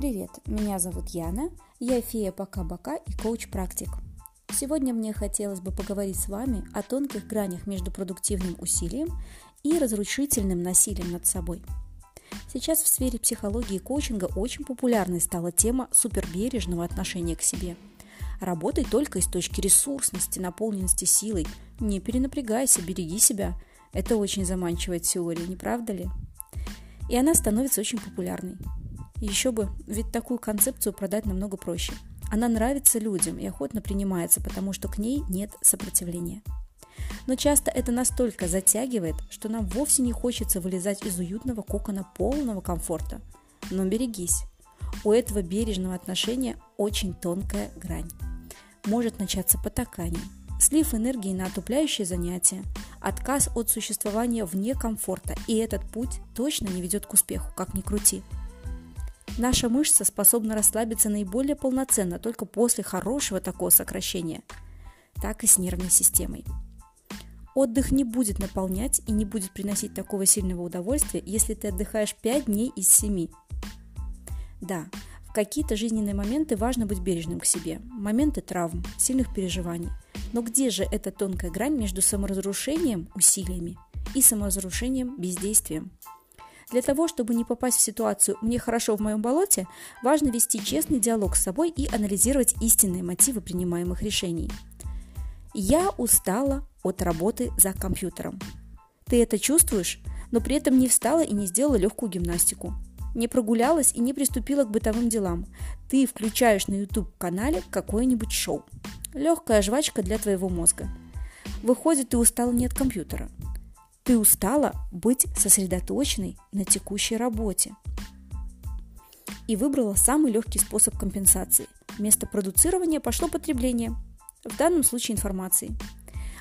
Привет, меня зовут Яна, я фея Пока-Бока и коуч-практик. Сегодня мне хотелось бы поговорить с вами о тонких гранях между продуктивным усилием и разрушительным насилием над собой. Сейчас в сфере психологии и коучинга очень популярной стала тема супербережного отношения к себе. Работай только из точки ресурсности, наполненности силой. Не перенапрягайся, береги себя. Это очень заманчивая теория, не правда ли? И она становится очень популярной. Еще бы, ведь такую концепцию продать намного проще. Она нравится людям и охотно принимается, потому что к ней нет сопротивления. Но часто это настолько затягивает, что нам вовсе не хочется вылезать из уютного кокона полного комфорта. Но берегись. У этого бережного отношения очень тонкая грань. Может начаться потакание, слив энергии на отупляющие занятия, отказ от существования вне комфорта, и этот путь точно не ведет к успеху, как ни крути. Наша мышца способна расслабиться наиболее полноценно только после хорошего такого сокращения, так и с нервной системой. Отдых не будет наполнять и не будет приносить такого сильного удовольствия, если ты отдыхаешь 5 дней из 7. Да, в какие-то жизненные моменты важно быть бережным к себе, моменты травм, сильных переживаний. Но где же эта тонкая грань между саморазрушением усилиями и саморазрушением бездействием? Для того, чтобы не попасть в ситуацию «мне хорошо в моем болоте», важно вести честный диалог с собой и анализировать истинные мотивы принимаемых решений. Я устала от работы за компьютером. Ты это чувствуешь, но при этом не встала и не сделала легкую гимнастику. Не прогулялась и не приступила к бытовым делам. Ты включаешь на YouTube-канале какое-нибудь шоу. Легкая жвачка для твоего мозга. Выходит, ты устала не от компьютера – ты устала быть сосредоточенной на текущей работе и выбрала самый легкий способ компенсации. Вместо продуцирования пошло потребление, в данном случае информации.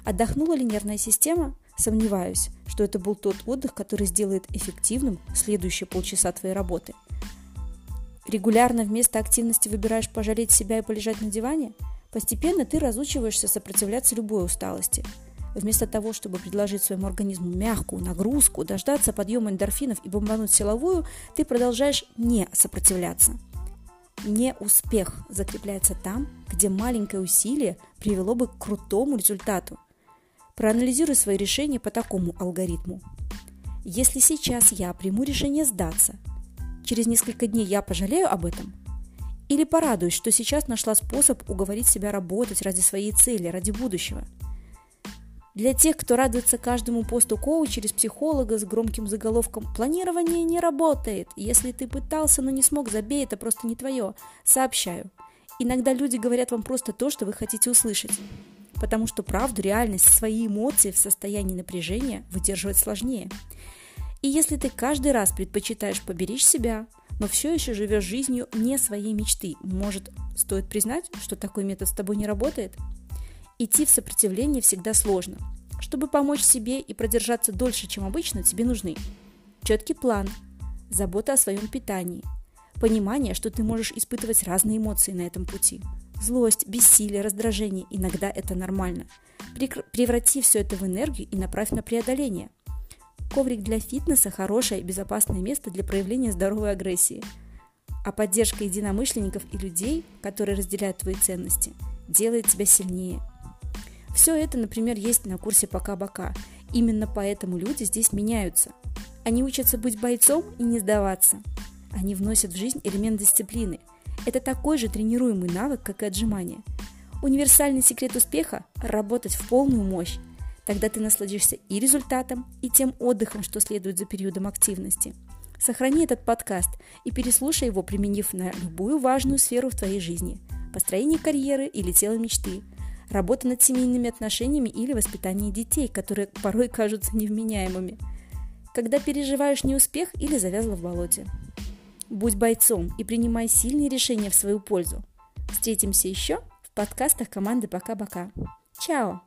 Отдохнула ли нервная система? Сомневаюсь, что это был тот отдых, который сделает эффективным следующие полчаса твоей работы. Регулярно вместо активности выбираешь пожалеть себя и полежать на диване? Постепенно ты разучиваешься сопротивляться любой усталости – Вместо того, чтобы предложить своему организму мягкую нагрузку, дождаться подъема эндорфинов и бомбануть силовую, ты продолжаешь не сопротивляться. Не успех закрепляется там, где маленькое усилие привело бы к крутому результату. Проанализируй свои решения по такому алгоритму. Если сейчас я приму решение сдаться, через несколько дней я пожалею об этом? Или порадуюсь, что сейчас нашла способ уговорить себя работать ради своей цели, ради будущего – для тех, кто радуется каждому посту коуча через психолога с громким заголовком «Планирование не работает. Если ты пытался, но не смог, забей, это просто не твое». Сообщаю. Иногда люди говорят вам просто то, что вы хотите услышать. Потому что правду, реальность, свои эмоции в состоянии напряжения выдерживать сложнее. И если ты каждый раз предпочитаешь поберечь себя, но все еще живешь жизнью не своей мечты, может, стоит признать, что такой метод с тобой не работает – Идти в сопротивление всегда сложно. Чтобы помочь себе и продержаться дольше, чем обычно, тебе нужны четкий план, забота о своем питании, понимание, что ты можешь испытывать разные эмоции на этом пути. Злость, бессилие, раздражение – иногда это нормально. Преврати все это в энергию и направь на преодоление. Коврик для фитнеса – хорошее и безопасное место для проявления здоровой агрессии. А поддержка единомышленников и людей, которые разделяют твои ценности, делает тебя сильнее – все это, например, есть на курсе «Пока-бока». Именно поэтому люди здесь меняются. Они учатся быть бойцом и не сдаваться. Они вносят в жизнь элемент дисциплины. Это такой же тренируемый навык, как и отжимание. Универсальный секрет успеха – работать в полную мощь. Тогда ты насладишься и результатом, и тем отдыхом, что следует за периодом активности. Сохрани этот подкаст и переслушай его, применив на любую важную сферу в твоей жизни – построение карьеры или тело мечты – работа над семейными отношениями или воспитание детей, которые порой кажутся невменяемыми, когда переживаешь неуспех или завязла в болоте. Будь бойцом и принимай сильные решения в свою пользу. Встретимся еще в подкастах команды «Пока-пока». Чао!